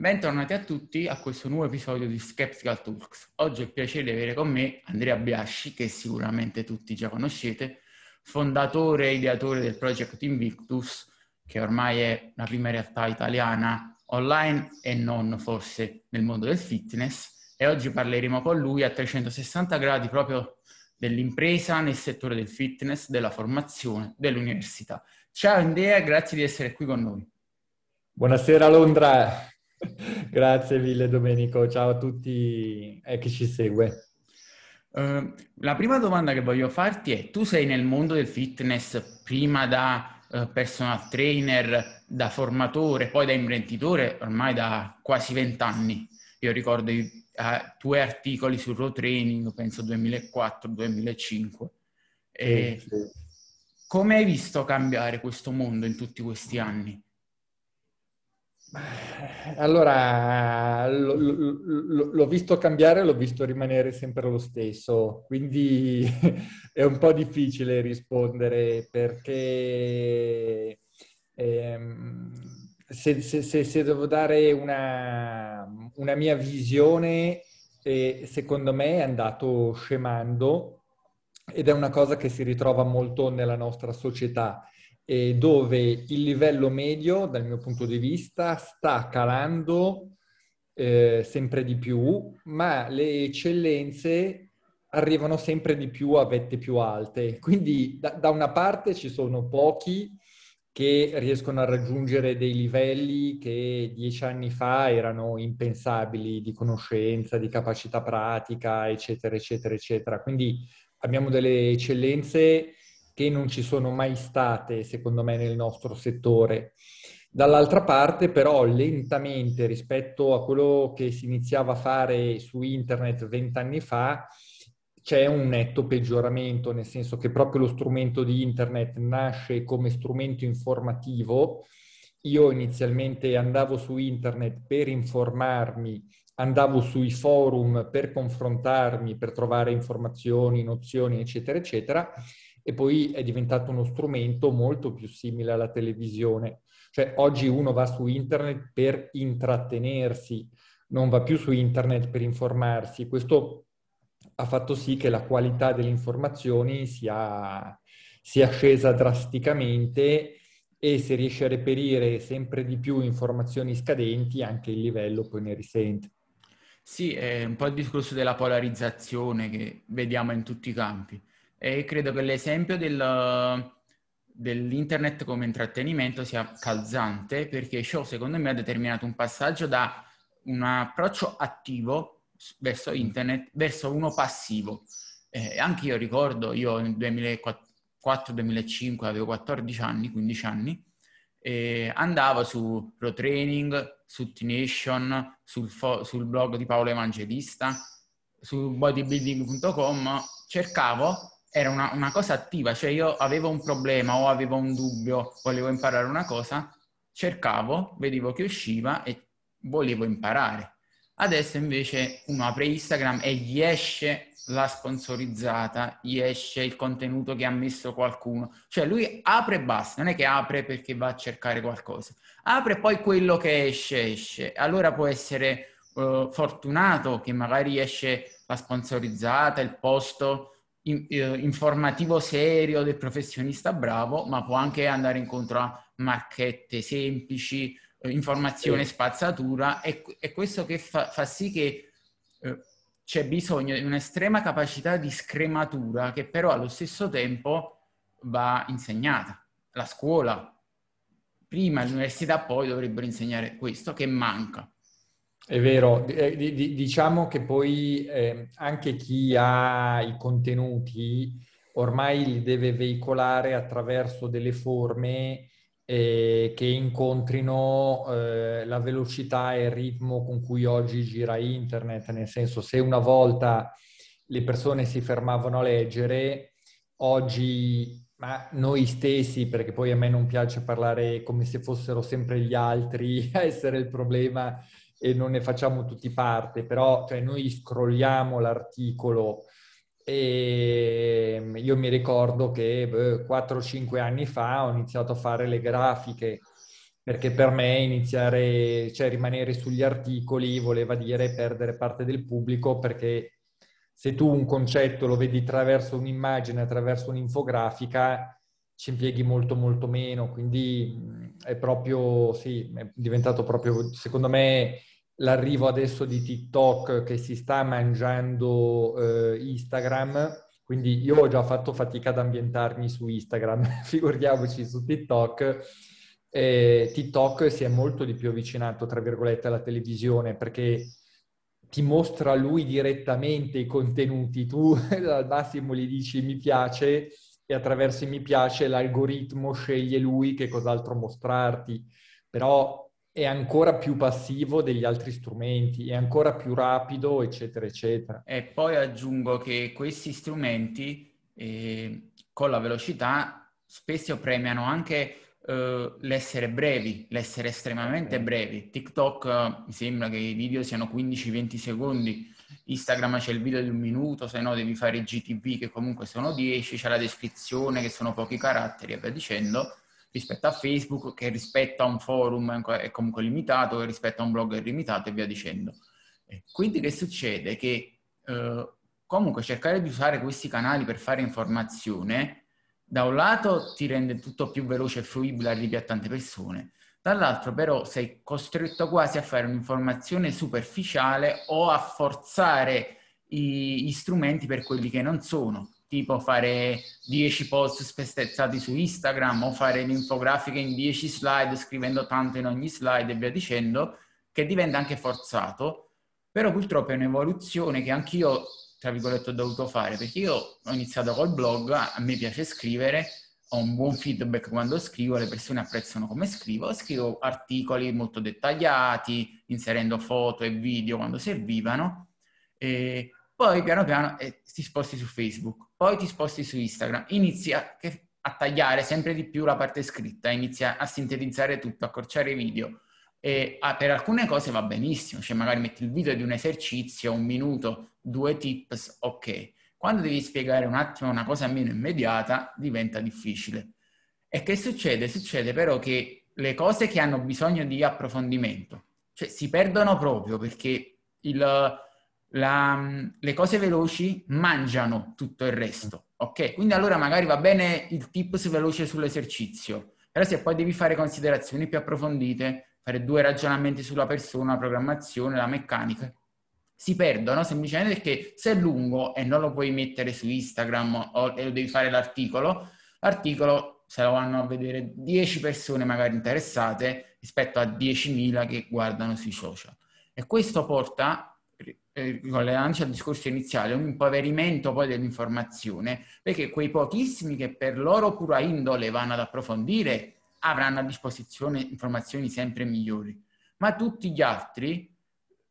Bentornati a tutti a questo nuovo episodio di Skeptical Talks. Oggi ho il piacere avere con me Andrea Biasci, che sicuramente tutti già conoscete, fondatore e ideatore del progetto Invictus, che ormai è la prima realtà italiana online e non forse nel mondo del fitness. E oggi parleremo con lui a 360 gradi proprio dell'impresa nel settore del fitness, della formazione, dell'università. Ciao Andrea, grazie di essere qui con noi. Buonasera Londra, Grazie mille Domenico, ciao a tutti e chi ci segue. Uh, la prima domanda che voglio farti è, tu sei nel mondo del fitness prima da uh, personal trainer, da formatore, poi da imprenditore, ormai da quasi vent'anni. Io ricordo i uh, tuoi articoli sul road training, penso 2004-2005. Sì, sì. Come hai visto cambiare questo mondo in tutti questi anni? Allora, l'ho visto cambiare, l'ho visto rimanere sempre lo stesso, quindi è un po' difficile rispondere perché ehm, se, se, se, se, devo dare una, una mia visione, eh, secondo me è andato scemando ed è una cosa che si ritrova molto nella nostra società eh, dove il livello medio, dal mio punto di vista, sta calando eh, sempre di più, ma le eccellenze arrivano sempre di più a vette più alte. Quindi da, da una parte ci sono pochi che riescono a raggiungere dei livelli che dieci anni fa erano impensabili di conoscenza, di capacità pratica, eccetera, eccetera, eccetera. Quindi abbiamo delle eccellenze che non ci sono mai state, secondo me, nel nostro settore. Dall'altra parte, però, lentamente rispetto a quello che si iniziava a fare su internet vent'anni fa, c'è un netto peggioramento, nel senso che proprio lo strumento di internet nasce come strumento informativo. Io inizialmente andavo su internet per informarmi, andavo sui forum per confrontarmi, per trovare informazioni, nozioni, eccetera, eccetera e poi è diventato uno strumento molto più simile alla televisione. Cioè oggi uno va su internet per intrattenersi, non va più su internet per informarsi. Questo ha fatto sì che la qualità delle informazioni sia, sia scesa drasticamente e se riesce a reperire sempre di più informazioni scadenti anche il livello poi ne risente. Sì, è un po' il discorso della polarizzazione che vediamo in tutti i campi. E credo che l'esempio del, dell'internet come intrattenimento sia calzante perché ciò secondo me ha determinato un passaggio da un approccio attivo verso internet verso uno passivo. Eh, anche io ricordo, io nel 2004-2005 avevo 14 anni, 15 anni, e andavo su Pro Training, su T-Nation, sul, fo- sul blog di Paolo Evangelista, su bodybuilding.com, cercavo era una, una, cosa attiva, cioè io avevo un problema o avevo un dubbio, volevo imparare una cosa, cercavo, vedevo che usciva e volevo imparare. Adesso invece uno apre Instagram e gli esce la sponsorizzata, gli esce il contenuto che ha messo qualcuno. Cioè lui apre e basta, non è che apre perché va a cercare qualcosa. Apre poi quello che esce, esce. Allora può essere uh, fortunato che magari esce la sponsorizzata, il posto in, eh, informativo serio del professionista bravo, ma può anche andare incontro a marchette semplici, eh, informazione sì. spazzatura e, e, questo che fa, fa sì che eh, c'è bisogno di un'estrema capacità di scrematura che però allo stesso tempo va insegnata. La scuola, prima l'università, poi dovrebbero insegnare questo che manca. È vero, eh, diciamo che poi eh, anche chi ha i contenuti ormai li deve veicolare attraverso delle forme eh, che incontrino eh, la velocità e il ritmo con cui oggi gira internet, nel senso se una volta le persone si fermavano a leggere, oggi ma noi stessi, perché poi a me non piace parlare come se fossero sempre gli altri a essere il problema, e non ne facciamo tutti parte, però cioè, noi scrolliamo l'articolo e io mi ricordo che beh, 4-5 anni fa ho iniziato a fare le grafiche perché per me iniziare, cioè rimanere sugli articoli voleva dire perdere parte del pubblico perché se tu un concetto lo vedi attraverso un'immagine, attraverso un'infografica, ci impieghi molto molto meno, quindi è proprio, sì, è diventato proprio, secondo me, l'arrivo adesso di TikTok che si sta mangiando eh, Instagram, quindi io ho già fatto fatica ad ambientarmi su Instagram, figuriamoci su TikTok. Eh, TikTok si è molto di più avvicinato, tra virgolette, alla televisione perché ti mostra lui direttamente i contenuti, tu al massimo gli dici mi piace e attraverso i mi piace l'algoritmo sceglie lui che cos'altro mostrarti, però è ancora più passivo degli altri strumenti, è ancora più rapido, eccetera, eccetera. E poi aggiungo che questi strumenti eh, con la velocità spesso premiano anche eh, l'essere brevi, l'essere estremamente brevi. TikTok uh, mi sembra che i video siano 15-20 secondi, Instagram c'è il video di un minuto, se no devi fare i GTV che comunque sono 10, c'è la descrizione che sono pochi caratteri e via dicendo rispetto a Facebook che rispetto a un forum è comunque limitato, che rispetto a un blog è limitato e via dicendo. Quindi che succede? Che eh, comunque cercare di usare questi canali per fare informazione, da un lato ti rende tutto più veloce e fruibile, arrivi a tante persone, dall'altro però sei costretto quasi a fare un'informazione superficiale o a forzare gli strumenti per quelli che non sono tipo fare 10 post spestezzati su Instagram o fare l'infografica in 10 slide scrivendo tanto in ogni slide e via dicendo, che diventa anche forzato, però purtroppo è un'evoluzione che anch'io, tra virgolette, ho dovuto fare, perché io ho iniziato col blog, a me piace scrivere, ho un buon feedback quando scrivo, le persone apprezzano come scrivo, scrivo articoli molto dettagliati, inserendo foto e video quando servivano, e poi piano piano eh, ti sposti su Facebook, poi ti sposti su Instagram, inizi a, a, tagliare sempre di più la parte scritta, inizi a sintetizzare tutto, accorciare i video. E ah, per alcune cose va benissimo, cioè magari metti il video di un esercizio, un minuto, due tips, ok. Quando devi spiegare un attimo una cosa meno immediata, diventa difficile. E che succede? Succede però che le cose che hanno bisogno di approfondimento, cioè si perdono proprio perché il, la, le cose veloci mangiano tutto il resto, ok? Quindi allora magari va bene il tips veloce sull'esercizio, però se poi devi fare considerazioni più approfondite, fare due ragionamenti sulla persona, la programmazione, la meccanica, si perdono semplicemente perché se è lungo e non lo puoi mettere su Instagram o e devi fare l'articolo, l'articolo se lo vanno a vedere 10 persone magari interessate rispetto a 10.000 che guardano sui social. E questo porta eh, collegandoci al discorso iniziale, un impoverimento poi dell'informazione, perché quei pochissimi che per loro pura indole vanno ad approfondire avranno a disposizione informazioni sempre migliori, ma tutti gli altri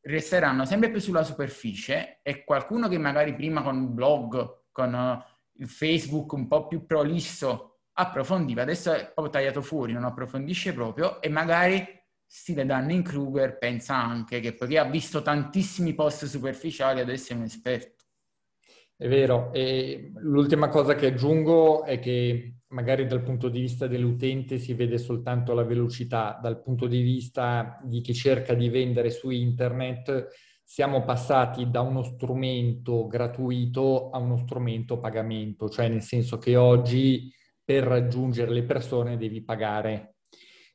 resteranno sempre più sulla superficie e qualcuno che magari prima con un blog, con uh, il Facebook un po' più prolisso approfondiva, adesso è proprio tagliato fuori, non approfondisce proprio e magari stile Dunning Kruger pensa anche che poiché ha visto tantissimi post superficiali adesso è un esperto. È vero, e l'ultima cosa che aggiungo è che magari dal punto di vista dell'utente si vede soltanto la velocità, dal punto di vista di chi cerca di vendere su internet siamo passati da uno strumento gratuito a uno strumento pagamento, cioè nel senso che oggi per raggiungere le persone devi pagare.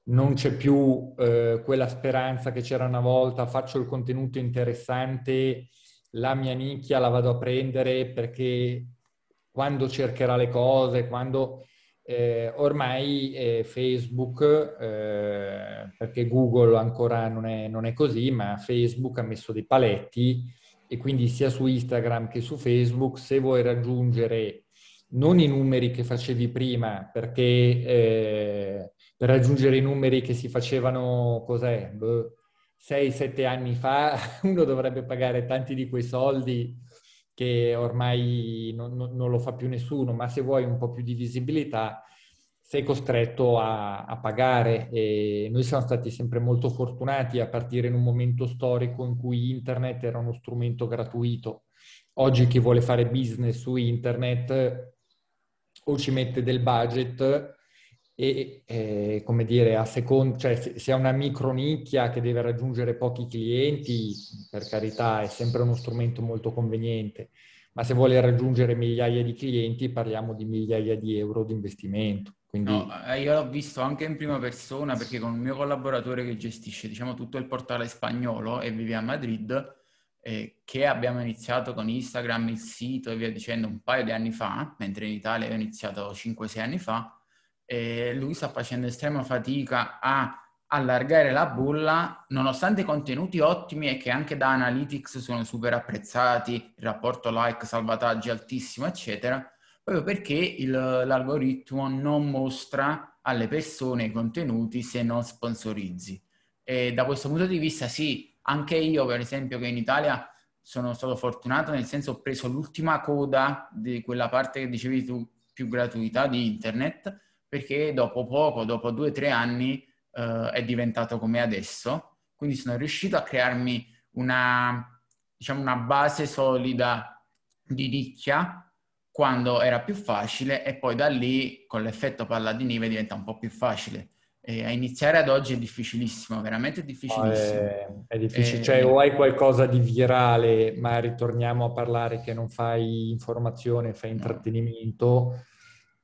Non c'è più eh, quella speranza che c'era una volta, faccio il contenuto interessante, la mia nicchia la vado a prendere perché quando cercherà le cose, quando eh, ormai eh, Facebook, eh, perché Google ancora non è, non è così, ma Facebook ha messo dei paletti e quindi sia su Instagram che su Facebook, se vuoi raggiungere non i numeri che facevi prima, perché eh, per raggiungere i numeri che si facevano, cos'è, 6-7 anni fa, uno dovrebbe pagare tanti di quei soldi che ormai non, non, lo fa più nessuno, ma se vuoi un po' più di visibilità sei costretto a, a, pagare e noi siamo stati sempre molto fortunati a partire in un momento storico in cui internet era uno strumento gratuito. Oggi chi vuole fare business su internet o ci mette del budget e, eh, come dire, a seconda, cioè se, è una micronicchia che deve raggiungere pochi clienti, per carità, è sempre uno strumento molto conveniente, ma se vuole raggiungere migliaia di clienti parliamo di migliaia di euro di investimento. Quindi... No, eh, io l'ho visto anche in prima persona perché con il mio collaboratore che gestisce diciamo, tutto il portale spagnolo e vive a Madrid, eh, che abbiamo iniziato con Instagram, il sito e via dicendo un paio di anni fa, mentre in Italia ho iniziato 5-6 anni fa, eh, lui sta facendo estrema fatica a allargare la bolla, nonostante i contenuti ottimi e che anche da Analytics sono super apprezzati, il rapporto like, salvataggi altissimo, eccetera, proprio perché il, l'algoritmo non mostra alle persone i contenuti se non sponsorizzi. E da questo punto di vista sì, anche io, per esempio, che in Italia sono stato fortunato, nel senso ho preso l'ultima coda di quella parte che dicevi tu, più gratuità di internet, perché dopo poco, dopo due o tre anni, eh, è diventato come adesso. Quindi sono riuscito a crearmi una, diciamo, una base solida di nicchia quando era più facile e poi da lì con l'effetto palla di neve diventa un po' più facile. E a iniziare ad oggi è difficilissimo, veramente difficilissimo. È, è, difficile, e... cioè o hai qualcosa di virale, ma ritorniamo a parlare che non fai informazione, fai intrattenimento, no.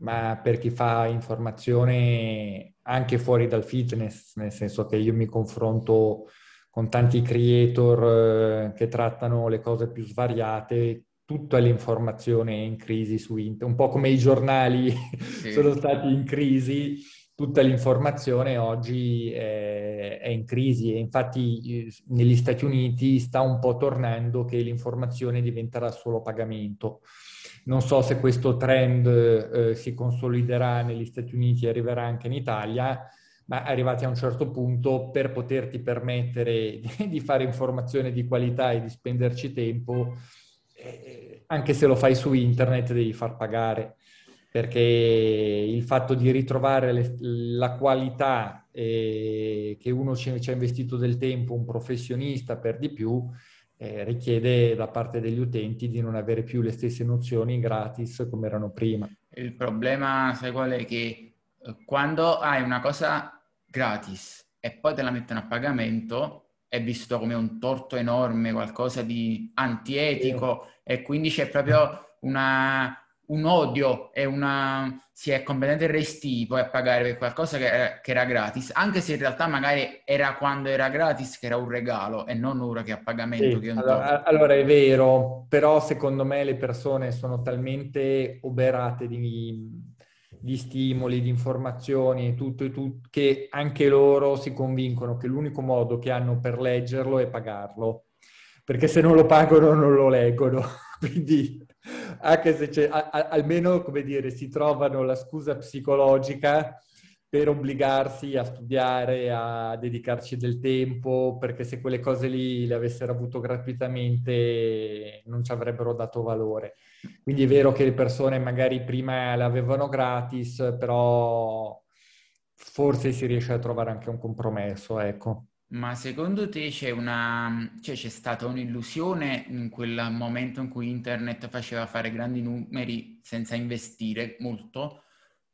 Ma per chi fa informazione anche fuori dal fitness, nel senso che io mi confronto con tanti creator eh, che trattano le cose più svariate, tutta l'informazione è in crisi su internet, un po' come i giornali sì. sono stati in crisi tutta l'informazione oggi è, è, in crisi e infatti eh, negli Stati Uniti sta un po' tornando che l'informazione diventerà solo pagamento. Non so se questo trend eh, si consoliderà negli Stati Uniti e arriverà anche in Italia, ma arrivati a un certo punto per poterti permettere di fare informazione di qualità e di spenderci tempo, eh, anche se lo fai su internet devi far pagare. Perché il fatto di ritrovare le, la qualità eh, che uno ci, ci, ha investito del tempo, un professionista per di più, eh, richiede da parte degli utenti di non avere più le stesse nozioni gratis come erano prima. Il problema, sai qual è? Che eh, quando hai una cosa gratis e poi te la mettono a pagamento, è visto come un torto enorme, qualcosa di antietico sì. e quindi c'è proprio una un odio e una... si è completamente resti poi a pagare per qualcosa che era, che era, gratis, anche se in realtà magari era quando era gratis che era un regalo e non ora che a pagamento. Sì, è allora, allora, è vero, però secondo me le persone sono talmente oberate di, di stimoli, di informazioni e tutto e tutto, che anche loro si convincono che l'unico modo che hanno per leggerlo è pagarlo, perché se non lo pagano non lo leggono. Quindi anche se c'è, a, a, almeno, come dire, si trovano la scusa psicologica per obbligarsi a studiare, a dedicarci del tempo, perché se quelle cose lì le avessero avuto gratuitamente non ci avrebbero dato valore. Quindi è vero che le persone magari prima le avevano gratis, però forse si riesce a trovare anche un compromesso, ecco. Ma secondo te c'è una, cioè c'è stata un'illusione in quel momento in cui internet faceva fare grandi numeri senza investire molto,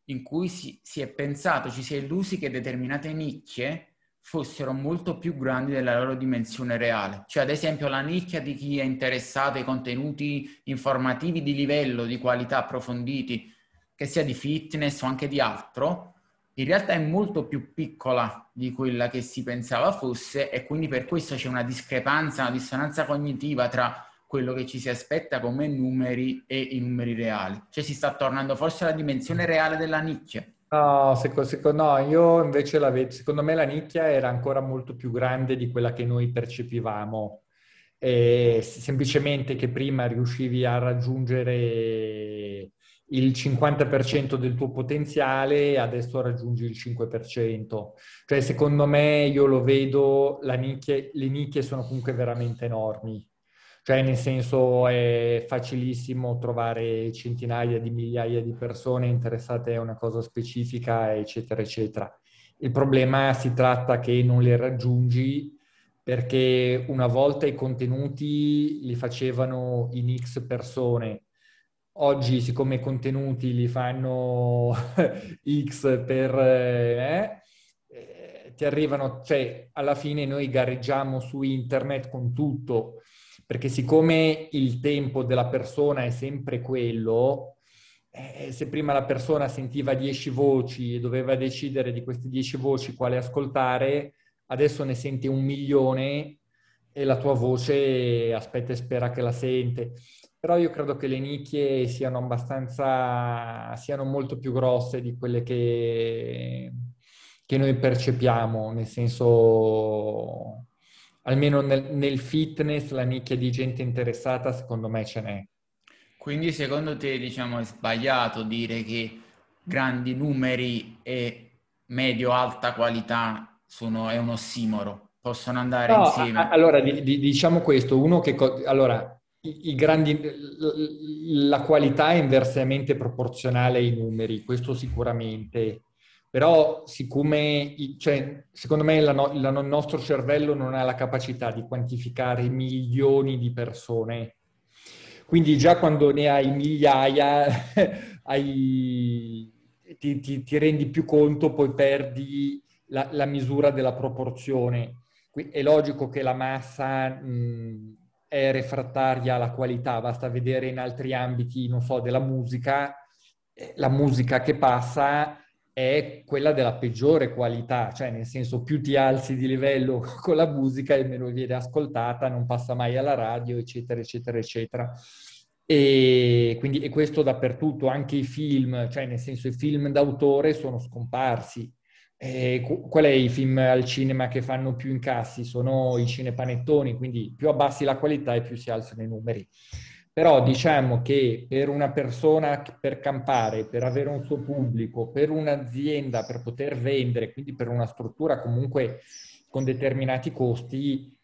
in cui si, si è pensato, ci si è illusi che determinate nicchie fossero molto più grandi della loro dimensione reale. Cioè, ad esempio, la nicchia di chi è interessato ai contenuti informativi di livello, di qualità approfonditi, che sia di fitness o anche di altro, in realtà è molto più piccola di quella che si pensava fosse e quindi per questo c'è una discrepanza, una dissonanza cognitiva tra quello che ci si aspetta come numeri e i numeri reali. Cioè si sta tornando forse alla dimensione reale della nicchia. No, secondo, secondo, no io invece la vedo, secondo me la nicchia era ancora molto più grande di quella che noi percepivamo. E semplicemente che prima riuscivi a raggiungere il 50% del tuo potenziale, adesso raggiungi il 5%. Cioè, secondo me, io lo vedo, nicchia, le nicchie sono comunque veramente enormi. Cioè, nel senso, è facilissimo trovare centinaia di migliaia di persone interessate a una cosa specifica, eccetera, eccetera. Il problema si tratta che non le raggiungi perché una volta i contenuti li facevano in X persone, oggi siccome i contenuti li fanno X per... Eh, eh, ti arrivano, cioè alla fine noi gareggiamo su internet con tutto, perché siccome il tempo della persona è sempre quello, eh, se prima la persona sentiva 10 voci e doveva decidere di queste 10 voci quale ascoltare, adesso ne sente un milione e la tua voce aspetta e spera che la sente. Però io credo che le nicchie siano abbastanza, siano molto più grosse di quelle che, che noi percepiamo, nel senso, almeno nel, nel fitness, la nicchia di gente interessata secondo me ce n'è. Quindi secondo te, diciamo, è sbagliato dire che grandi numeri e medio-alta qualità sono, è un ossimoro, possono andare no, insieme? A, allora, di, di, diciamo questo, uno che... Allora, i, i grandi, la qualità è inversamente proporzionale ai numeri, questo sicuramente. Però siccome, cioè, secondo me la no, il nostro cervello non ha la capacità di quantificare milioni di persone quindi già quando ne hai migliaia hai, ti, ti, ti, rendi più conto, poi perdi la, la, misura della proporzione. È logico che la massa mh, è refrattaria alla qualità, basta vedere in altri ambiti, non so, della musica, eh, la musica che passa è quella della peggiore qualità, cioè nel senso più ti alzi di livello con la musica e meno viene ascoltata, non passa mai alla radio, eccetera, eccetera, eccetera. E quindi e questo dappertutto, anche i film, cioè nel senso i film d'autore sono scomparsi. E qual è i film al cinema che fanno più incassi? Sono i cinepanettoni, quindi più abbassi la qualità e più si alzano i numeri. Però diciamo che per una persona, per campare, per avere un suo pubblico, per un'azienda, per poter vendere, quindi per una struttura comunque con determinati costi,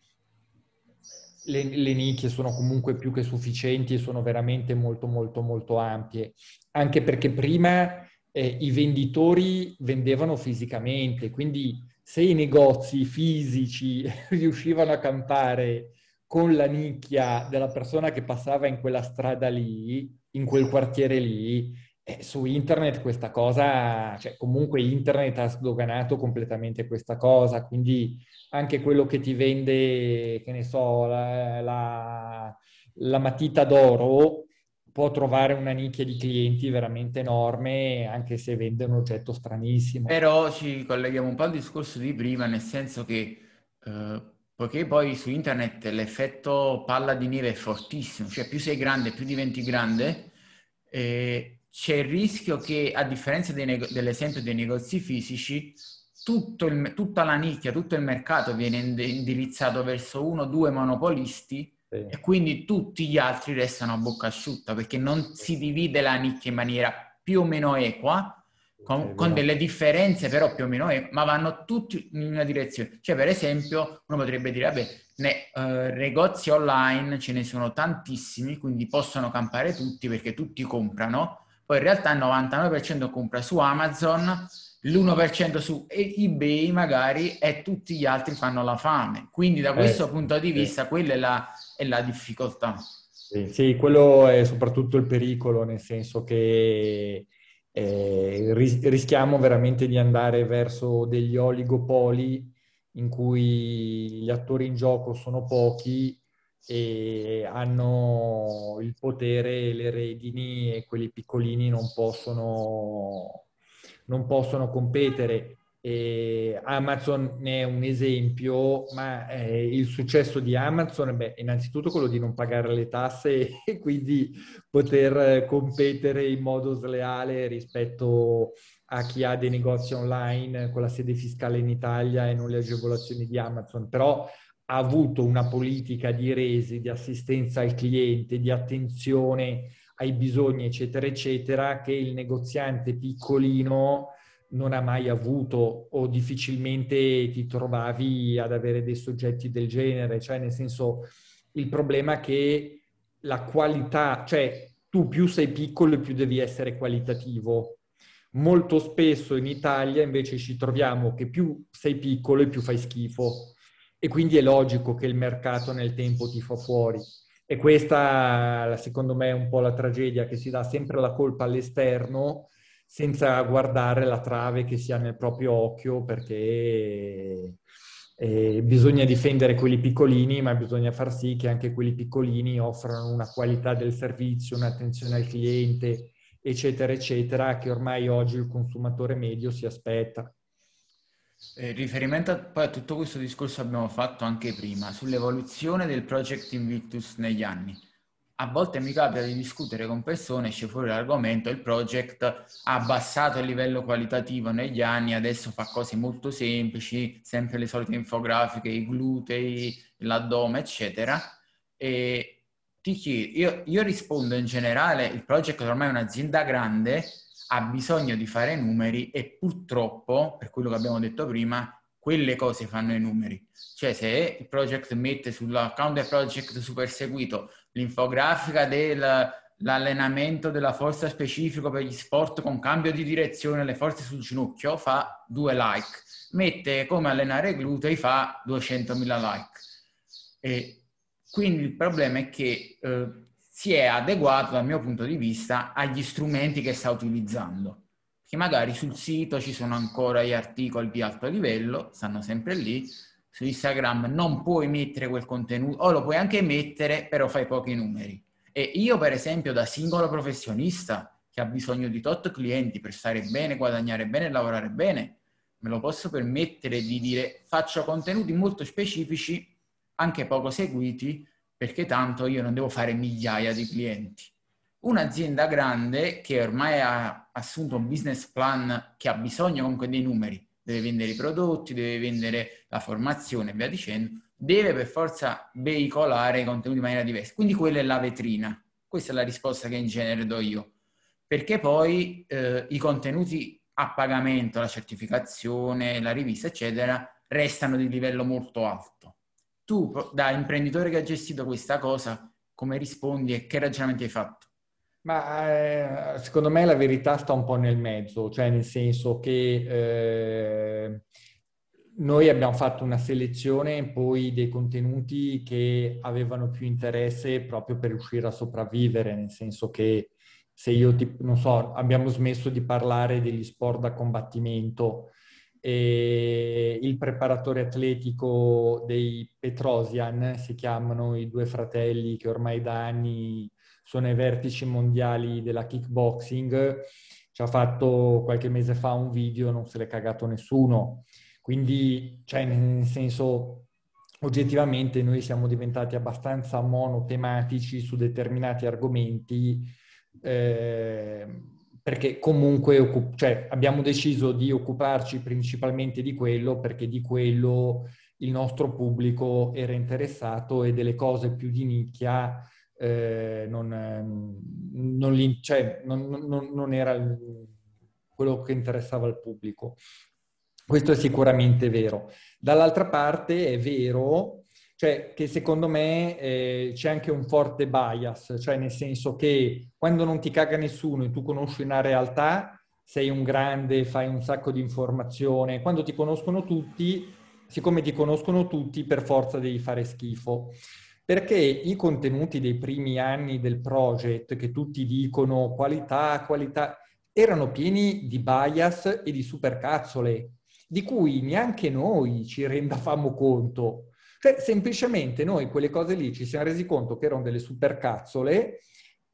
le, le nicchie sono comunque più che sufficienti e sono veramente molto molto molto ampie. Anche perché prima eh, i venditori vendevano fisicamente, quindi se i negozi fisici riuscivano a campare con la nicchia della persona che passava in quella strada lì, in quel quartiere lì, eh, su internet questa cosa, cioè comunque internet ha sdoganato completamente questa cosa, quindi anche quello che ti vende, che ne so, la, la, la matita d'oro può trovare una nicchia di clienti veramente enorme, anche se vende un oggetto stranissimo. Però ci colleghiamo un po' al discorso di prima, nel senso che eh, Poiché poi su internet l'effetto palla di neve è fortissimo, cioè più sei grande, più diventi grande, eh, c'è il rischio che, a differenza nego- dell'esempio dei negozi fisici, il, tutta la nicchia, tutto il mercato viene indirizzato verso uno o due monopolisti sì. e quindi tutti gli altri restano a bocca asciutta perché non si divide la nicchia in maniera più o meno equa con, con, delle differenze però più o meno, eh, ma vanno tutti in una direzione. Cioè, per esempio, uno potrebbe dire, vabbè, ne, uh, negozi online ce ne sono tantissimi, quindi possono campare tutti perché tutti comprano, poi in realtà il 99% compra su Amazon, l'1% su eBay magari e tutti gli altri fanno la fame. Quindi da questo eh, punto di vista sì. quella è la, è la difficoltà. Sì, sì, quello è soprattutto il pericolo, nel senso che eh, rischiamo veramente di andare verso degli oligopoli in cui gli attori in gioco sono pochi e hanno il potere le redini e quelli piccolini non possono, non possono competere. E Amazon è un esempio, ma eh, il successo di Amazon è innanzitutto quello di non pagare le tasse e quindi poter competere in modo sleale rispetto a chi ha dei negozi online con la sede fiscale in Italia e non le agevolazioni di Amazon. Però ha avuto una politica di resi, di assistenza al cliente, di attenzione ai bisogni, eccetera, eccetera, che il negoziante piccolino non ha mai avuto o difficilmente ti trovavi ad avere dei soggetti del genere, cioè nel senso il problema è che la qualità, cioè tu più sei piccolo e più devi essere qualitativo. Molto spesso in Italia invece ci troviamo che più sei piccolo e più fai schifo e quindi è logico che il mercato nel tempo ti fa fuori. E questa, secondo me, è un po' la tragedia, che si dà sempre la colpa all'esterno senza guardare la trave che si ha nel proprio occhio, perché eh, bisogna difendere quelli piccolini, ma bisogna far sì che anche quelli piccolini offrano una qualità del servizio, un'attenzione al cliente, eccetera, eccetera, che ormai oggi il consumatore medio si aspetta. Eh, riferimento a, poi a tutto questo discorso abbiamo fatto anche prima, sull'evoluzione del Project Invictus negli anni. A volte mi capita di discutere con persone, esce fuori l'argomento, il project ha abbassato il livello qualitativo negli anni, adesso fa cose molto semplici, sempre le solite infografiche, i glutei, l'addome, eccetera. E ti chiedo, io, io rispondo in generale, il project ormai è un'azienda grande, ha bisogno di fare numeri e purtroppo, per quello che abbiamo detto prima, quelle cose fanno i numeri. Cioè se il project mette sull'account del project super seguito l'infografica dell'allenamento della forza specifico per gli sport con cambio di direzione, le forze sul ginocchio, fa due like. Mette come allenare glutei, fa 200.000 like. E quindi il problema è che eh, si è adeguato dal mio punto di vista agli strumenti che sta utilizzando. Che magari sul sito ci sono ancora gli articoli di alto livello, stanno sempre lì. Su Instagram non puoi mettere quel contenuto, o lo puoi anche mettere, però fai pochi numeri. E io, per esempio, da singolo professionista che ha bisogno di tot clienti per stare bene, guadagnare bene e lavorare bene, me lo posso permettere di dire faccio contenuti molto specifici, anche poco seguiti, perché tanto io non devo fare migliaia di clienti. Un'azienda grande che ormai ha assunto un business plan che ha bisogno comunque dei numeri, deve vendere i prodotti, deve vendere la formazione e via dicendo, deve per forza veicolare i contenuti in maniera diversa. Quindi quella è la vetrina. Questa è la risposta che in genere do io. Perché poi eh, i contenuti a pagamento, la certificazione, la rivista, eccetera, restano di livello molto alto tu da imprenditore che ha gestito questa cosa, come rispondi e che ragionamenti hai fatto? Ma eh, secondo me la verità sta un po' nel mezzo, cioè nel senso che eh, noi abbiamo fatto una selezione poi dei contenuti che avevano più interesse proprio per riuscire a sopravvivere, nel senso che se io ti, non so, abbiamo smesso di parlare degli sport da combattimento, e il preparatore atletico dei Petrosian, si chiamano i due fratelli che ormai da anni sono ai vertici mondiali della kickboxing, ci ha fatto qualche mese fa un video, non se l'è cagato nessuno. Quindi, cioè, nel senso, oggettivamente noi siamo diventati abbastanza monotematici su determinati argomenti. Eh, perché comunque cioè, abbiamo deciso di occuparci principalmente di quello perché di quello il nostro pubblico era interessato e delle cose più di nicchia eh, non, non, li, cioè, non, non, era quello che interessava al pubblico. Questo è sicuramente vero. Dall'altra parte è vero cioè che secondo me eh, c'è anche un forte bias, cioè nel senso che quando non ti caga nessuno e tu conosci una realtà, sei un grande, fai un sacco di informazione, quando ti conoscono tutti, siccome ti conoscono tutti, per forza devi fare schifo. Perché i contenuti dei primi anni del project, che tutti dicono qualità, qualità, erano pieni di bias e di supercazzole, di cui neanche noi ci rendavamo conto. Cioè, semplicemente noi quelle cose lì ci siamo resi conto che erano delle supercazzole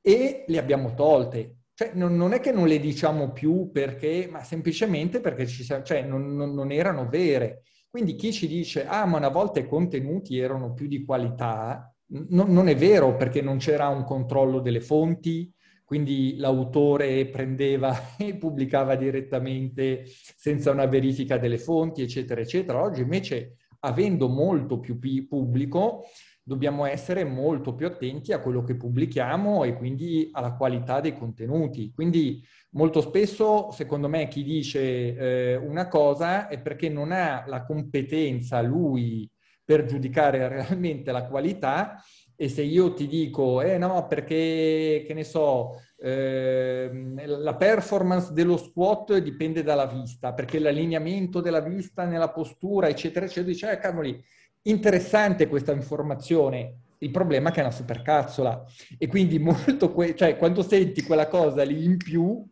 e le abbiamo tolte. Cioè, non, non, è che non le diciamo più perché, ma semplicemente perché ci, cioè, non, non, non, erano vere. Quindi chi ci dice, ah, ma una volta i contenuti erano più di qualità, non è vero perché non c'era un controllo delle fonti, quindi l'autore prendeva e pubblicava direttamente senza una verifica delle fonti, eccetera, eccetera. Oggi invece avendo molto più pubblico, dobbiamo essere molto più attenti a quello che pubblichiamo e quindi alla qualità dei contenuti. Quindi molto spesso, secondo me, chi dice eh, una cosa è perché non ha la competenza lui per giudicare realmente la qualità e se io ti dico, eh no, perché, che ne so, eh, la performance dello squat dipende dalla vista, perché l'allineamento della vista nella postura, eccetera, eccetera, dice, eh, cavoli, interessante questa informazione, Il problema è che è una supercazzola. E quindi molto, que- cioè quando senti quella cosa lì in più,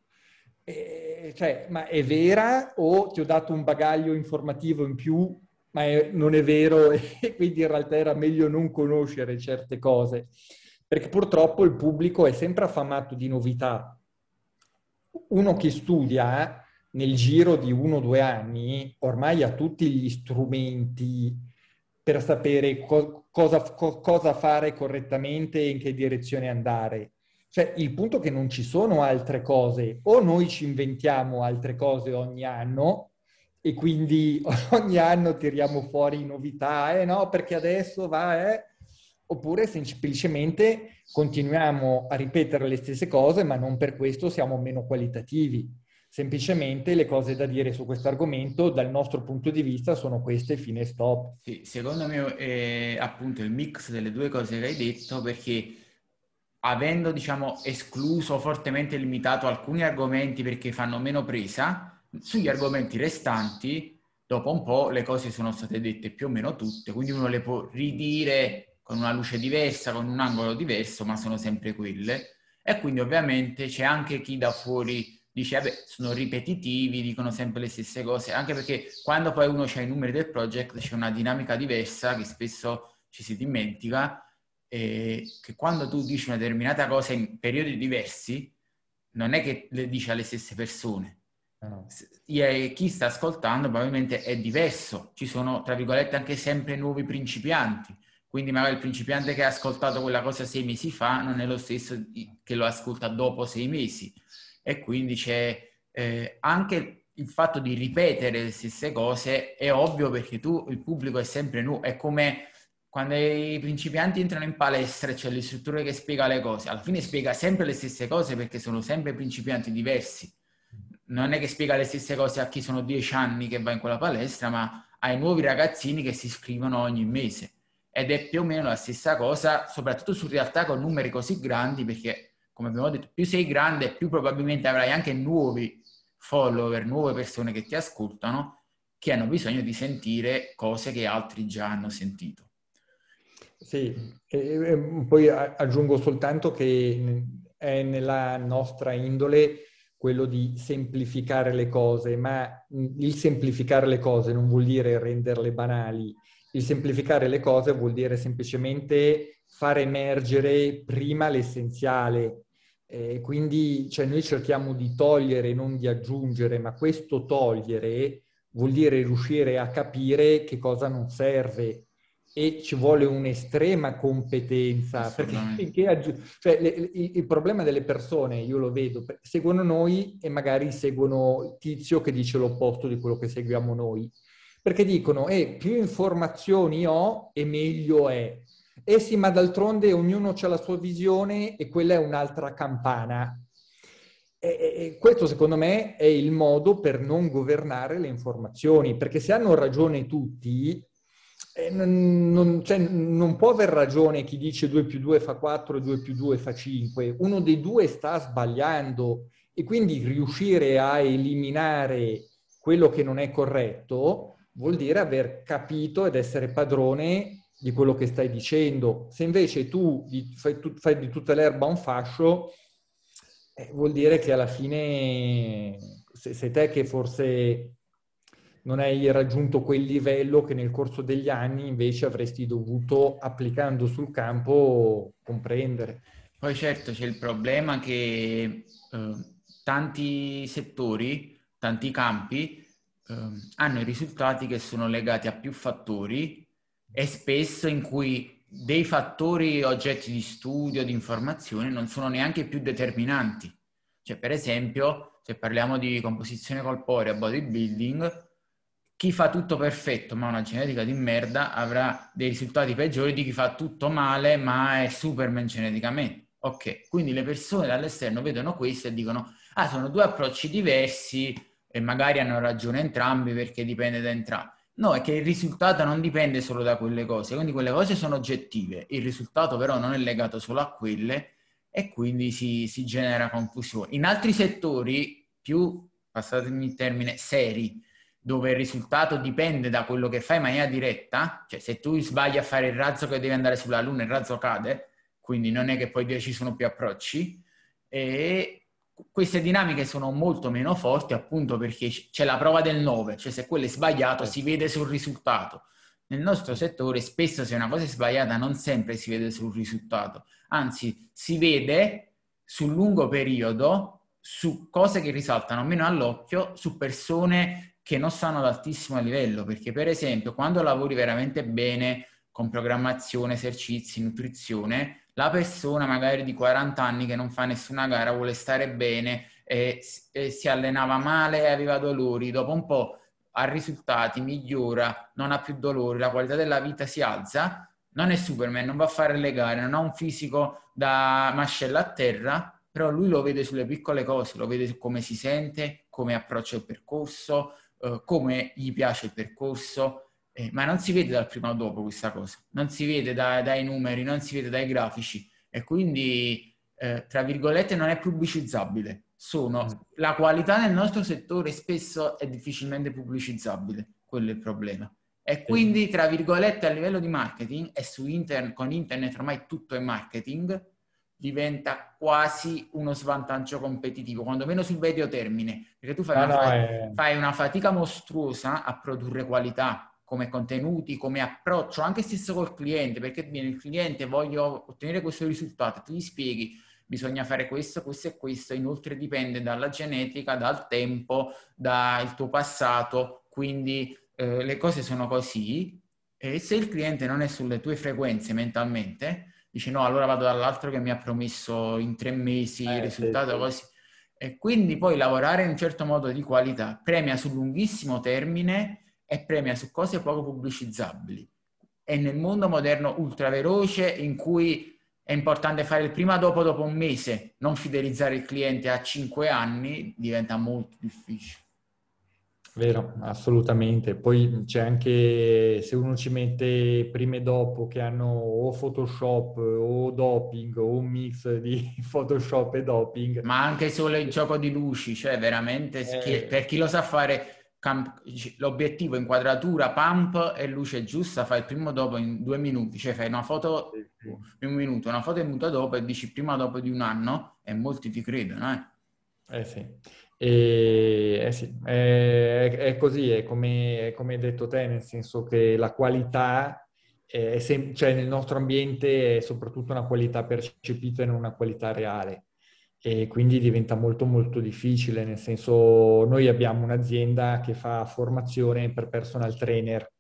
eh, cioè, ma è vera o ti ho dato un bagaglio informativo in più, ma è, non è vero? E quindi in realtà era meglio non conoscere certe cose, perché purtroppo il pubblico è sempre affamato di novità. Uno che studia nel giro di uno o due anni ormai ha tutti gli strumenti per sapere co- cosa, co- cosa fare correttamente e in che direzione andare. Cioè, il punto è che non ci sono altre cose, o noi ci inventiamo altre cose ogni anno e quindi ogni anno tiriamo fuori novità, eh no, perché adesso va, eh, oppure semplicemente continuiamo a ripetere le stesse cose, ma non per questo siamo meno qualitativi. Semplicemente le cose da dire su questo argomento dal nostro punto di vista sono queste, fine stop. Sì, secondo me è appunto il mix delle due cose che hai detto perché avendo diciamo escluso fortemente limitato alcuni argomenti perché fanno meno presa, sugli argomenti restanti dopo un po' le cose sono state dette più o meno tutte, quindi uno le può ridire con una luce diversa, con un angolo diverso, ma sono sempre quelle. E quindi ovviamente c'è anche chi da fuori dice, vabbè, sono ripetitivi, dicono sempre le stesse cose, anche perché quando poi uno c'ha i numeri del project c'è una dinamica diversa che spesso ci si dimentica, e che quando tu dici una determinata cosa in periodi diversi, non è che le dici alle stesse persone. No. Chi sta ascoltando probabilmente è diverso, ci sono, tra virgolette, anche sempre nuovi principianti. Quindi magari il principiante che ha ascoltato quella cosa sei mesi fa non è lo stesso che lo ascolta dopo sei mesi e quindi c'è eh, anche il fatto di ripetere le stesse cose è ovvio perché tu, il pubblico è sempre nuovo, è come quando i principianti entrano in palestra e c'è l'istruttore che spiega le cose, alla fine spiega sempre le stesse cose perché sono sempre principianti diversi. Non è che spiega le stesse cose a chi sono dieci anni che va in quella palestra, ma ai nuovi ragazzini che si iscrivono ogni mese. Ed è più o meno la stessa cosa, soprattutto su realtà con numeri così grandi, perché come abbiamo detto, più sei grande, più probabilmente avrai anche nuovi follower, nuove persone che ti ascoltano, che hanno bisogno di sentire cose che altri già hanno sentito. Sì, e poi aggiungo soltanto che è nella nostra indole quello di semplificare le cose, ma il semplificare le cose non vuol dire renderle banali, il semplificare le cose vuol dire semplicemente far emergere prima l'essenziale, eh, quindi cioè, noi cerchiamo di togliere, non di aggiungere, ma questo togliere vuol dire riuscire a capire che cosa non serve e ci vuole un'estrema competenza. Perché aggi- cioè, le, il, il, problema delle persone, io lo vedo, seguono noi e magari seguono il tizio che dice l'opposto di quello che seguiamo noi. Perché dicono, eh, più informazioni ho e meglio è. Eh sì, ma d'altronde ognuno ha la sua visione e quella è un'altra campana. E, questo secondo me è il modo per non governare le informazioni, perché se hanno ragione tutti, eh, non, non, cioè, non, può aver ragione chi dice 2 più 2 fa 4 e 2 più 2 fa 5. Uno dei due sta sbagliando e quindi riuscire a eliminare quello che non è corretto vuol dire aver capito ed essere padrone di quello che stai dicendo. Se invece tu fai, tu, fai di tutta l'erba un fascio, eh, vuol dire che alla fine sei se te che forse non hai raggiunto quel livello che nel corso degli anni invece avresti dovuto, applicando sul campo, comprendere. Poi certo c'è il problema che eh, tanti settori, tanti campi eh, hanno i risultati che sono legati a più fattori e spesso in cui dei fattori oggetti di studio, di informazione non sono neanche più determinanti. Cioè, per esempio, se parliamo di composizione corporea, bodybuilding, chi fa tutto perfetto ma ha una genetica di merda avrà dei risultati peggiori di chi fa tutto male ma è superman geneticamente. Ok, quindi le persone dall'esterno vedono questo e dicono, ah, sono due approcci diversi e magari hanno ragione entrambi perché dipende da entrambi. No, è che il risultato non dipende solo da quelle cose, quindi quelle cose sono oggettive, il risultato però non è legato solo a quelle e quindi si, si genera confusione. In altri settori più, passatemi il termine, seri, dove il risultato dipende da quello che fai in maniera diretta, cioè se tu sbagli a fare il razzo che devi andare sulla Luna, il razzo cade, quindi non è che poi ci sono più approcci, e queste dinamiche sono molto meno forti appunto perché c'è la prova del 9, cioè se quello è sbagliato si vede sul risultato. Nel nostro settore spesso se una cosa è sbagliata non sempre si vede sul risultato, anzi si vede sul lungo periodo su cose che risaltano meno all'occhio, su persone che non stanno ad altissimo livello, perché per esempio quando lavori veramente bene con programmazione, esercizi, nutrizione, la persona magari di 40 anni che non fa nessuna gara vuole stare bene e, e si allenava male e aveva dolori, dopo un po' ha risultati, migliora, non ha più dolori, la qualità della vita si alza, non è Superman, non va a fare le gare, non ha un fisico da mascella a terra, però lui lo vede sulle piccole cose, lo vede su come si sente, come approccia il percorso, eh, come gli piace il percorso, eh, ma non si vede dal prima o dopo questa cosa, non si vede da, dai numeri, non si vede dai grafici e quindi, eh, tra virgolette, non è pubblicizzabile. Sono, mm. la qualità nel nostro settore spesso è difficilmente pubblicizzabile, quello è il problema. E quindi, tra virgolette, a livello di marketing e su internet, con internet ormai tutto è marketing, diventa quasi uno svantaggio competitivo, quando meno sul medio termine, perché tu fai, no, una, no, fai, è... fai una fatica mostruosa a produrre qualità come contenuti, come approccio, anche stesso col cliente, perché viene il cliente, voglio ottenere questo risultato, tu gli spieghi, bisogna fare questo, questo e questo, inoltre dipende dalla genetica, dal tempo, dal tuo passato, quindi eh, le cose sono così e se il cliente non è sulle tue frequenze mentalmente, dici no, allora vado dall'altro che mi ha promesso in tre mesi il eh, risultato sì, così. E quindi poi lavorare in un certo modo di qualità premia sul lunghissimo termine e premia su cose poco pubblicizzabili. E nel mondo moderno ultra veloce in cui è importante fare il prima dopo dopo un mese, non fidelizzare il cliente a cinque anni, diventa molto difficile. Vero, assolutamente. Poi c'è anche, se uno ci mette prima e dopo che hanno o Photoshop o doping o un mix di Photoshop e doping. Ma anche solo il gioco di luci, cioè veramente, eh... per chi lo sa fare, camp- l'obiettivo inquadratura, pump e luce giusta, fai il primo dopo in due minuti, cioè fai una foto in un minuto, una foto in minuto dopo e dici prima dopo di un anno e molti ti credono, eh. Eh sì. E, eh sì, è, è, così, è come, è come, hai detto te, nel senso che la qualità, è sem- cioè nel nostro ambiente è soprattutto una qualità percepita e non una qualità reale. E quindi diventa molto molto difficile, nel senso noi abbiamo un'azienda che fa formazione per personal trainer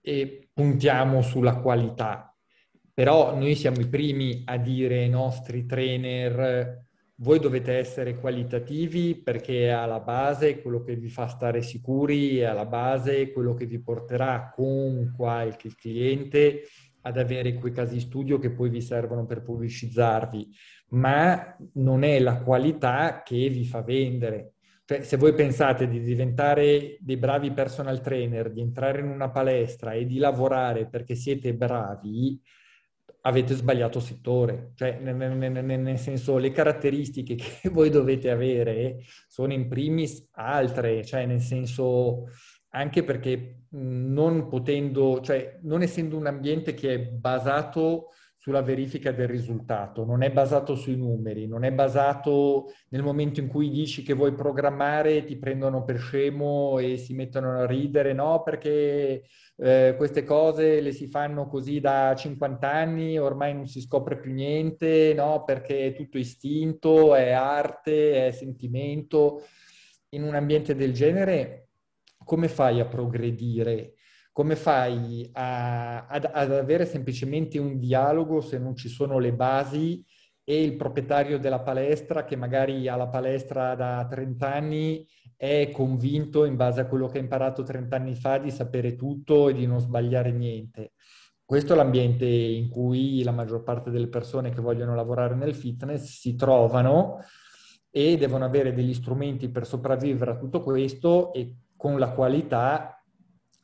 e puntiamo sulla qualità, però noi siamo i primi a dire ai nostri trainer voi dovete essere qualitativi perché è alla base quello che vi fa stare sicuri, è alla base quello che vi porterà con qualche cliente ad avere quei casi studio che poi vi servono per pubblicizzarvi, ma non è la qualità che vi fa vendere. Cioè, se voi pensate di diventare dei bravi personal trainer, di entrare in una palestra e di lavorare perché siete bravi, avete sbagliato settore, cioè nel, senso le caratteristiche che voi dovete avere sono in primis altre, cioè nel senso anche perché non potendo, cioè non essendo un ambiente che è basato sulla verifica del risultato, non è basato sui numeri, non è basato nel momento in cui dici che vuoi programmare, ti prendono per scemo e si mettono a ridere, no? Perché eh, queste cose le si fanno così da 50 anni, ormai non si scopre più niente, no? Perché è tutto istinto, è arte, è sentimento. In un ambiente del genere, come fai a progredire? Come fai a, ad, ad avere semplicemente un dialogo se non ci sono le basi e il proprietario della palestra che magari ha la palestra da 30 anni è convinto, in base a quello che ha imparato 30 anni fa, di sapere tutto e di non sbagliare niente. Questo è l'ambiente in cui la maggior parte delle persone che vogliono lavorare nel fitness si trovano e devono avere degli strumenti per sopravvivere a tutto questo e con la qualità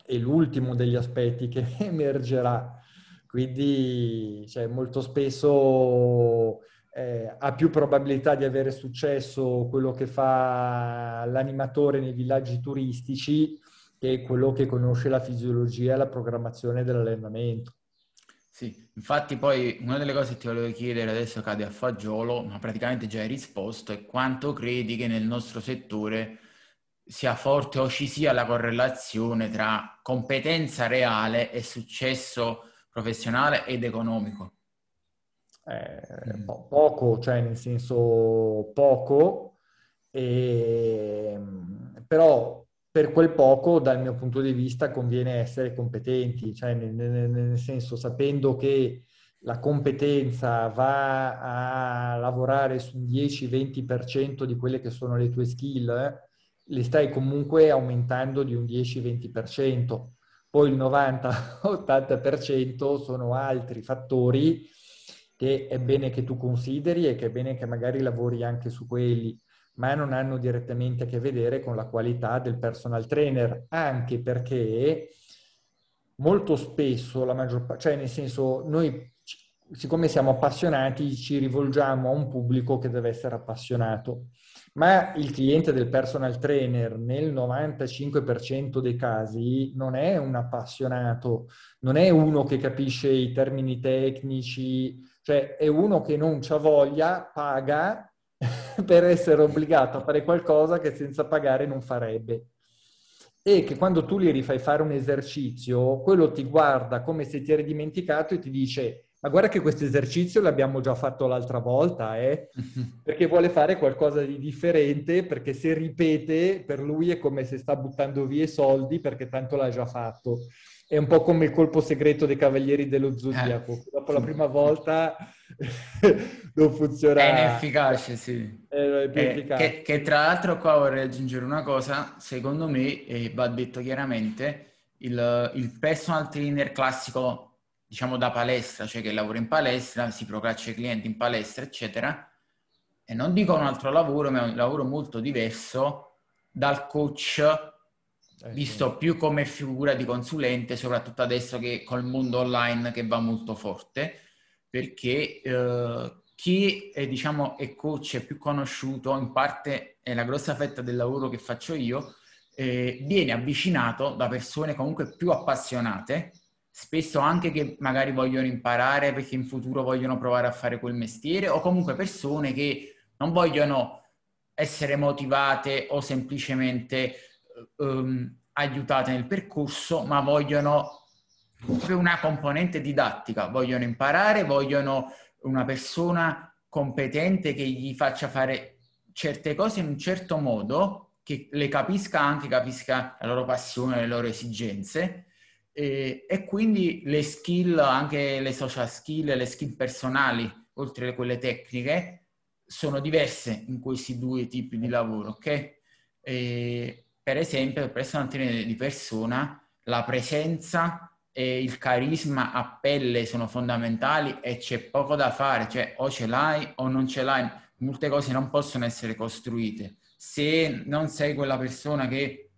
è l'ultimo degli aspetti che emergerà. Quindi cioè, molto spesso eh, ha più probabilità di avere successo quello che fa l'animatore nei villaggi turistici che quello che conosce la fisiologia e la programmazione dell'allenamento. Sì, infatti poi una delle cose che ti volevo chiedere adesso cade a fagiolo, ma praticamente già hai risposto, è quanto credi che nel nostro settore sia forte o ci sia la correlazione tra competenza reale e successo professionale ed economico? Eh, mm. po- poco, cioè nel senso poco, e, però per quel poco dal mio punto di vista conviene essere competenti, cioè nel, nel, nel senso sapendo che la competenza va a lavorare su un 10-20% di quelle che sono le tue skill, eh, le stai comunque aumentando di un 10-20%. Poi il 90-80% sono altri fattori che è bene che tu consideri e che è bene che magari lavori anche su quelli, ma non hanno direttamente a che vedere con la qualità del personal trainer, anche perché molto spesso la maggior parte, cioè nel senso noi siccome siamo appassionati ci rivolgiamo a un pubblico che deve essere appassionato ma il cliente del personal trainer nel 95% dei casi non è un appassionato, non è uno che capisce i termini tecnici, cioè è uno che non c'ha voglia, paga per essere obbligato a fare qualcosa che senza pagare non farebbe. E che quando tu gli rifai fare un esercizio, quello ti guarda come se ti eri dimenticato e ti dice ma guarda che questo esercizio l'abbiamo già fatto l'altra volta, eh? perché vuole fare qualcosa di differente, perché se ripete per lui è come se sta buttando via i soldi perché tanto l'ha già fatto. È un po' come il colpo segreto dei Cavalieri dello Zodiaco. Eh. Dopo la prima volta non funziona. È inefficace, sì. È eh, che, che, tra l'altro qua vorrei aggiungere una cosa, secondo me, e va detto chiaramente, il, il personal trainer classico diciamo da palestra, cioè che lavora in palestra, si procaccia i clienti in palestra, eccetera, e non dico un altro lavoro, ma è un lavoro molto diverso dal coach eh, visto più come figura di consulente, soprattutto adesso che col mondo online che va molto forte, perché eh, chi è, diciamo, è coach è più conosciuto, in parte è la grossa fetta del lavoro che faccio io, eh, viene avvicinato da persone comunque più appassionate spesso anche che magari vogliono imparare perché in futuro vogliono provare a fare quel mestiere o comunque persone che non vogliono essere motivate o semplicemente um, aiutate nel percorso, ma vogliono proprio una componente didattica, vogliono imparare, vogliono una persona competente che gli faccia fare certe cose in un certo modo, che le capisca anche, capisca la loro passione, le loro esigenze e, e, quindi le skill, anche le social skill, le skill personali, oltre a quelle tecniche, sono diverse in questi due tipi di lavoro, ok? E, per esempio, per personal trainer di persona, la presenza e il carisma a pelle sono fondamentali e c'è poco da fare, cioè o ce l'hai o non ce l'hai. Molte cose non possono essere costruite. Se non sei quella persona che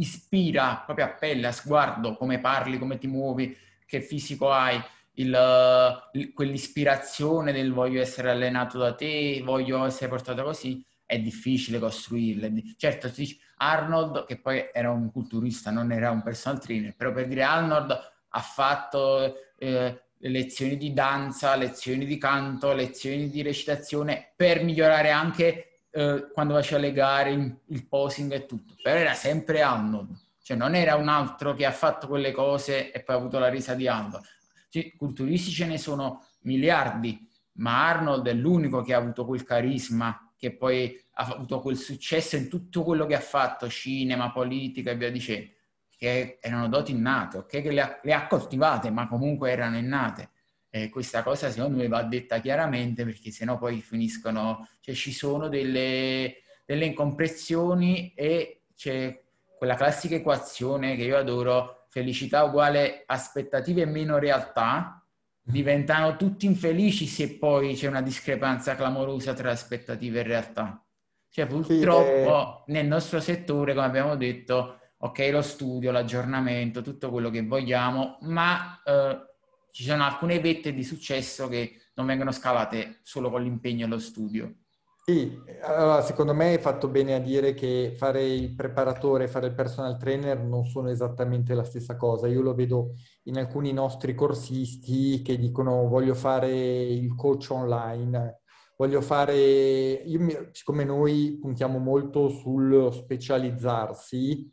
ispira proprio a pelle, a sguardo, come parli, come ti muovi, che fisico hai, il, il, quell'ispirazione del voglio essere allenato da te, voglio essere portato così, è difficile costruirle. Certo, Arnold, che poi era un culturista, non era un personal trainer, però per dire Arnold ha fatto eh, lezioni di danza, lezioni di canto, lezioni di recitazione per migliorare anche eh, quando faceva le gare, il, posing e tutto, però era sempre Arnold, cioè non era un altro che ha fatto quelle cose e poi ha avuto la risa di Arnold. Cioè, culturisti ce ne sono miliardi, ma Arnold è l'unico che ha avuto quel carisma, che poi ha avuto quel successo in tutto quello che ha fatto, cinema, politica e via dicendo, che erano doti innate, ok? Che le ha, le ha coltivate, ma comunque erano innate. Eh, questa cosa secondo me va detta chiaramente perché sennò poi finiscono, cioè ci sono delle, delle incompressioni e c'è quella classica equazione che io adoro, felicità uguale aspettative meno realtà, diventano tutti infelici se poi c'è una discrepanza clamorosa tra aspettative e realtà. Cioè purtroppo nel nostro settore, come abbiamo detto, ok lo studio, l'aggiornamento, tutto quello che vogliamo, ma eh, ci sono alcune vette di successo che non vengono scalate solo con l'impegno e lo studio. Sì, allora secondo me hai fatto bene a dire che fare il preparatore e fare il personal trainer non sono esattamente la stessa cosa. Io lo vedo in alcuni nostri corsisti che dicono voglio fare il coach online, voglio fare... Io, siccome noi puntiamo molto sul specializzarsi,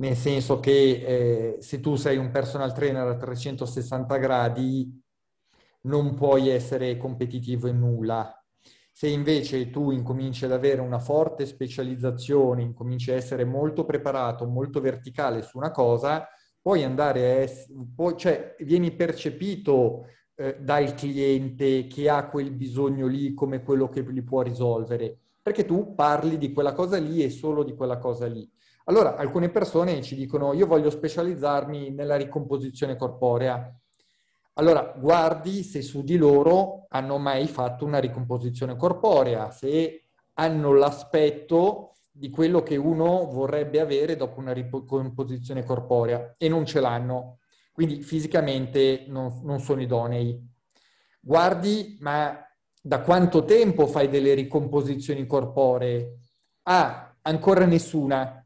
nel senso che eh, se tu sei un personal trainer a 360 gradi non puoi essere competitivo in nulla se invece tu incominci ad avere una forte specializzazione, incominci a essere molto preparato, molto verticale su una cosa, puoi andare a essere, cioè vieni percepito eh, dal cliente che ha quel bisogno lì come quello che gli può risolvere, perché tu parli di quella cosa lì e solo di quella cosa lì. Allora, alcune persone ci dicono io voglio specializzarmi nella ricomposizione corporea. Allora, guardi se su di loro hanno mai fatto una ricomposizione corporea, se hanno l'aspetto di quello che uno vorrebbe avere dopo una ricomposizione corporea e non ce l'hanno. Quindi fisicamente non, non sono idonei. Guardi, ma da quanto tempo fai delle ricomposizioni corporee? Ah, ancora nessuna.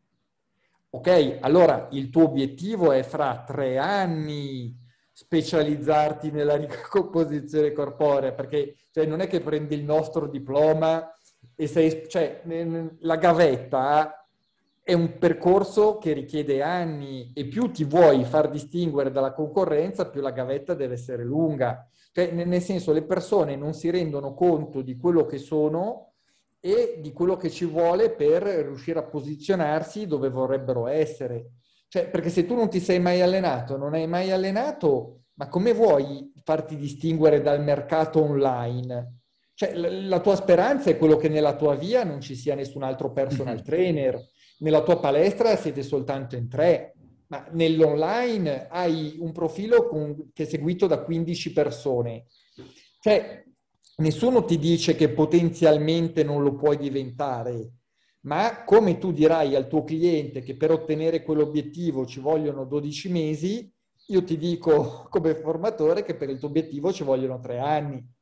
Ok, allora il tuo obiettivo è fra tre anni, specializzarti nella ricomposizione corporea, perché cioè, non è che prendi il nostro diploma e sei... cioè, la gavetta è un percorso che richiede anni e più ti vuoi far distinguere dalla concorrenza, più la gavetta deve essere lunga. Cioè, nel senso, le persone non si rendono conto di quello che sono e di quello che ci vuole per riuscire a posizionarsi dove vorrebbero essere. Cioè, perché se tu non ti sei mai allenato, non hai mai allenato, ma come vuoi farti distinguere dal mercato online? Cioè, la tua speranza è quello che nella tua via non ci sia nessun altro personal trainer, nella tua palestra siete soltanto in tre, ma nell'online hai un profilo con, che è seguito da 15 persone. Cioè, nessuno ti dice che potenzialmente non lo puoi diventare, ma come tu dirai al tuo cliente che per ottenere quell'obiettivo ci vogliono 12 mesi, io ti dico come formatore che per il tuo obiettivo ci vogliono tre anni.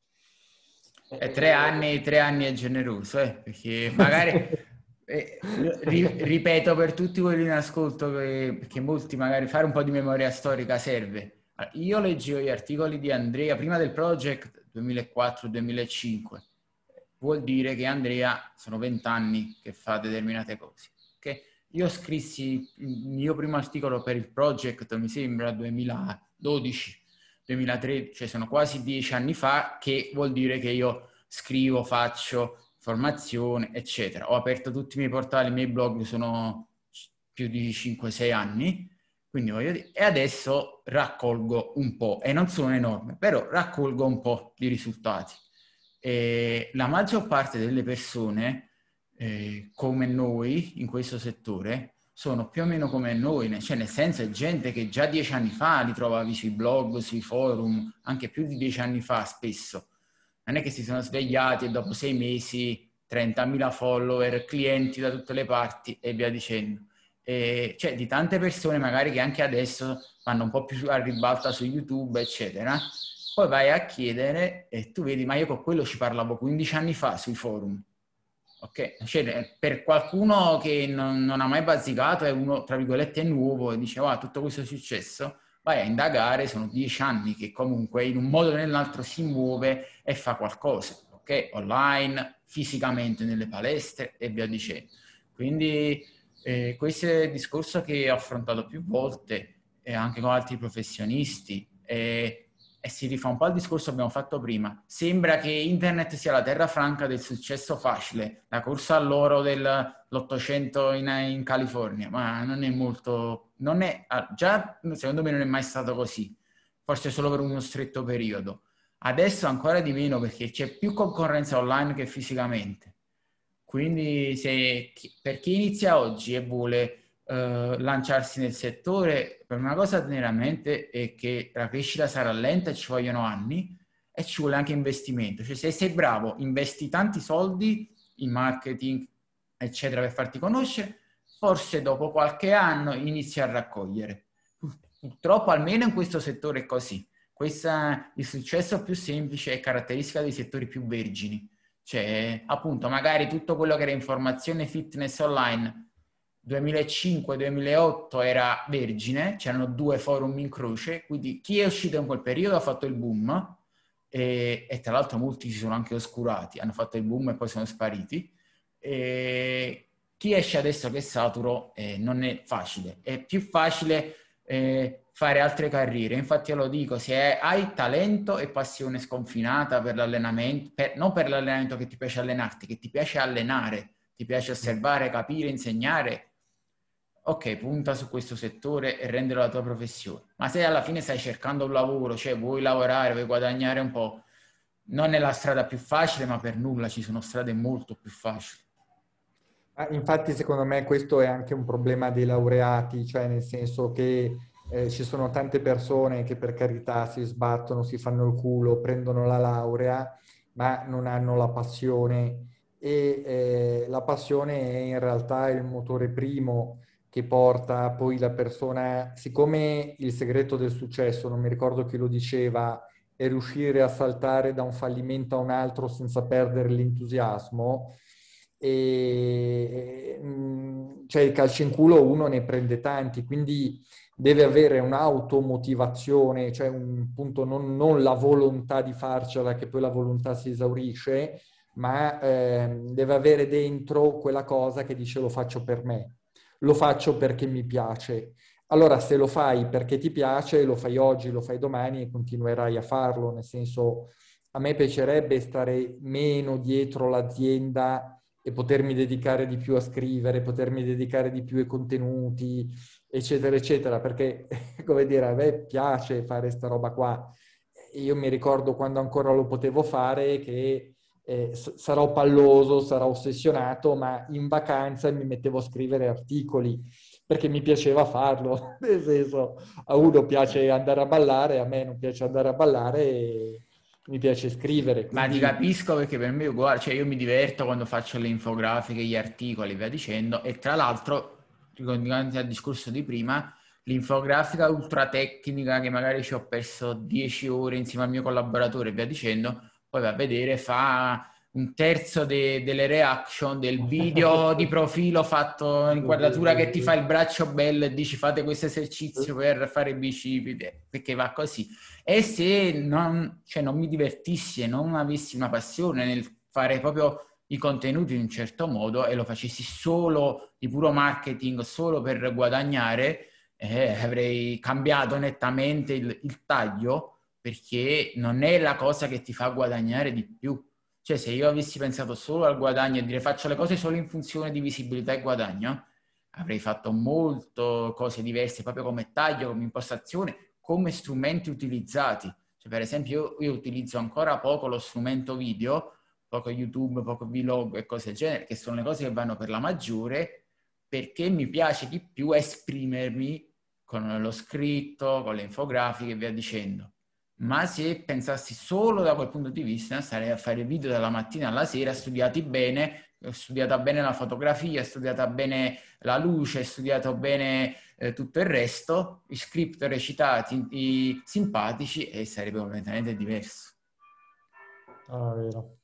Eh, tre anni, tre anni è generoso, eh? perché magari, eh, ri, ripeto per tutti quelli in ascolto, che, perché molti magari fare un po' di memoria storica serve. Io leggevo gli articoli di Andrea prima del project 2004-2005 vuol dire che Andrea sono vent'anni che fa determinate cose. Okay? Io scrissi il mio primo articolo per il project, mi sembra 2012, 2013, cioè sono quasi dieci anni fa, che vuol dire che io scrivo, faccio formazione, eccetera. Ho aperto tutti i miei portali, i miei blog sono più di 5-6 anni, quindi voglio dire, e adesso raccolgo un po', e non sono enorme, però raccolgo un po' di risultati eh, la maggior parte delle persone, eh, come noi in questo settore, sono più o meno come noi, cioè nel senso è gente che già dieci anni fa li trovavi sui blog, sui forum, anche più di dieci anni fa spesso. Non è che si sono svegliati e dopo sei mesi 30.000 follower, clienti da tutte le parti e via dicendo. E, cioè di tante persone magari che anche adesso vanno un po' più a ribalta su YouTube, eccetera, poi vai a chiedere e tu vedi, ma io con quello ci parlavo 15 anni fa sui forum. Ok? Cioè, per qualcuno che non, non ha mai bazzicato, è uno, tra virgolette, nuovo e dice, wow, tutto questo è successo, vai a indagare, sono 10 anni che comunque in un modo o nell'altro si muove e fa qualcosa, ok? Online, fisicamente nelle palestre e via dicendo. Quindi eh, questo è il discorso che ho affrontato più volte e anche con altri professionisti. E e si rifà un po' al discorso che abbiamo fatto prima. Sembra che internet sia la terra franca del successo facile, la corsa all'oro dell'Ottocento in, in, California, ma non è molto... Non è, ah, già secondo me non è mai stato così, forse solo per uno stretto periodo. Adesso ancora di meno perché c'è più concorrenza online che fisicamente. Quindi se, per chi inizia oggi e vuole eh, lanciarsi nel settore, per una cosa da tenere a mente è che la crescita sarà lenta ci vogliono anni e ci vuole anche investimento. Cioè se sei bravo, investi tanti soldi in marketing, eccetera, per farti conoscere, forse dopo qualche anno inizi a raccogliere. Purtroppo almeno in questo settore è così. Questa, il successo più semplice è caratteristica dei settori più vergini. Cioè, appunto, magari tutto quello che era informazione fitness online 2005-2008 era vergine, c'erano due forum in croce, quindi chi è uscito in quel periodo ha fatto il boom e, e tra l'altro molti si sono anche oscurati, hanno fatto il boom e poi sono spariti. E chi esce adesso che è saturo eh, non è facile, è più facile eh, fare altre carriere. Infatti io lo dico, se hai talento e passione sconfinata per l'allenamento, per, non per l'allenamento che ti piace allenarti, che ti piace allenare, ti piace osservare, capire, insegnare, ok, punta su questo settore e rendilo la tua professione. Ma se alla fine stai cercando un lavoro, cioè vuoi lavorare, vuoi guadagnare un po', non è la strada più facile, ma per nulla ci sono strade molto più facili. Ah, infatti, secondo me, questo è anche un problema dei laureati, cioè nel senso che eh, ci sono tante persone che per carità si sbattono, si fanno il culo, prendono la laurea, ma non hanno la passione. E eh, la passione è in realtà il motore primo che porta poi la persona, siccome il segreto del successo, non mi ricordo chi lo diceva, è riuscire a saltare da un fallimento a un altro senza perdere l'entusiasmo, e, mm, cioè il calcio in culo uno ne prende tanti, quindi deve avere un'automotivazione, cioè un, appunto non, non, la volontà di farcela che poi la volontà si esaurisce, ma eh, deve avere dentro quella cosa che dice lo faccio per me lo faccio perché mi piace. Allora, se lo fai perché ti piace, lo fai oggi, lo fai domani e continuerai a farlo, nel senso, a me piacerebbe stare meno dietro l'azienda e potermi dedicare di più a scrivere, potermi dedicare di più ai contenuti, eccetera, eccetera, perché, come dire, a me piace fare questa roba qua. Io mi ricordo quando ancora lo potevo fare che eh, sarò palloso, sarò ossessionato, ma in vacanza mi mettevo a scrivere articoli perché mi piaceva farlo. Nel senso, a uno piace andare a ballare, a me non piace andare a ballare e mi piace scrivere. Quindi... Ma ti capisco perché per me è uguale, cioè io mi diverto quando faccio le infografiche, gli articoli, via dicendo, e tra l'altro, ricollegandomi al discorso di prima, l'infografica ultra tecnica che magari ci ho perso 10 ore insieme al mio collaboratore e via dicendo, poi va a vedere, fa un terzo de- delle reaction del video di profilo fatto in inquadratura che ti fa il braccio bello e dici fate questo esercizio per fare i bicipiti, perché va così. E se non, cioè, non mi divertissi e non avessi una passione nel fare proprio i contenuti in un certo modo e lo facessi solo di puro marketing, solo per guadagnare, eh, avrei cambiato nettamente il, il taglio perché non è la cosa che ti fa guadagnare di più. Cioè, se io avessi pensato solo al guadagno e dire faccio le cose solo in funzione di visibilità e guadagno, avrei fatto molto cose diverse proprio come taglio, come impostazione, come strumenti utilizzati. Cioè, per esempio, io, io utilizzo ancora poco lo strumento video, poco YouTube, poco vlog e cose del genere, che sono le cose che vanno per la maggiore, perché mi piace di più esprimermi con lo scritto, con le infografiche e via dicendo ma se pensassi solo da quel punto di vista, starei a fare video dalla mattina alla sera, studiati bene, studiata bene la fotografia, studiata bene la luce, studiato bene eh, tutto il resto, i script recitati i, simpatici e sarebbe completamente diverso. Ah, vero.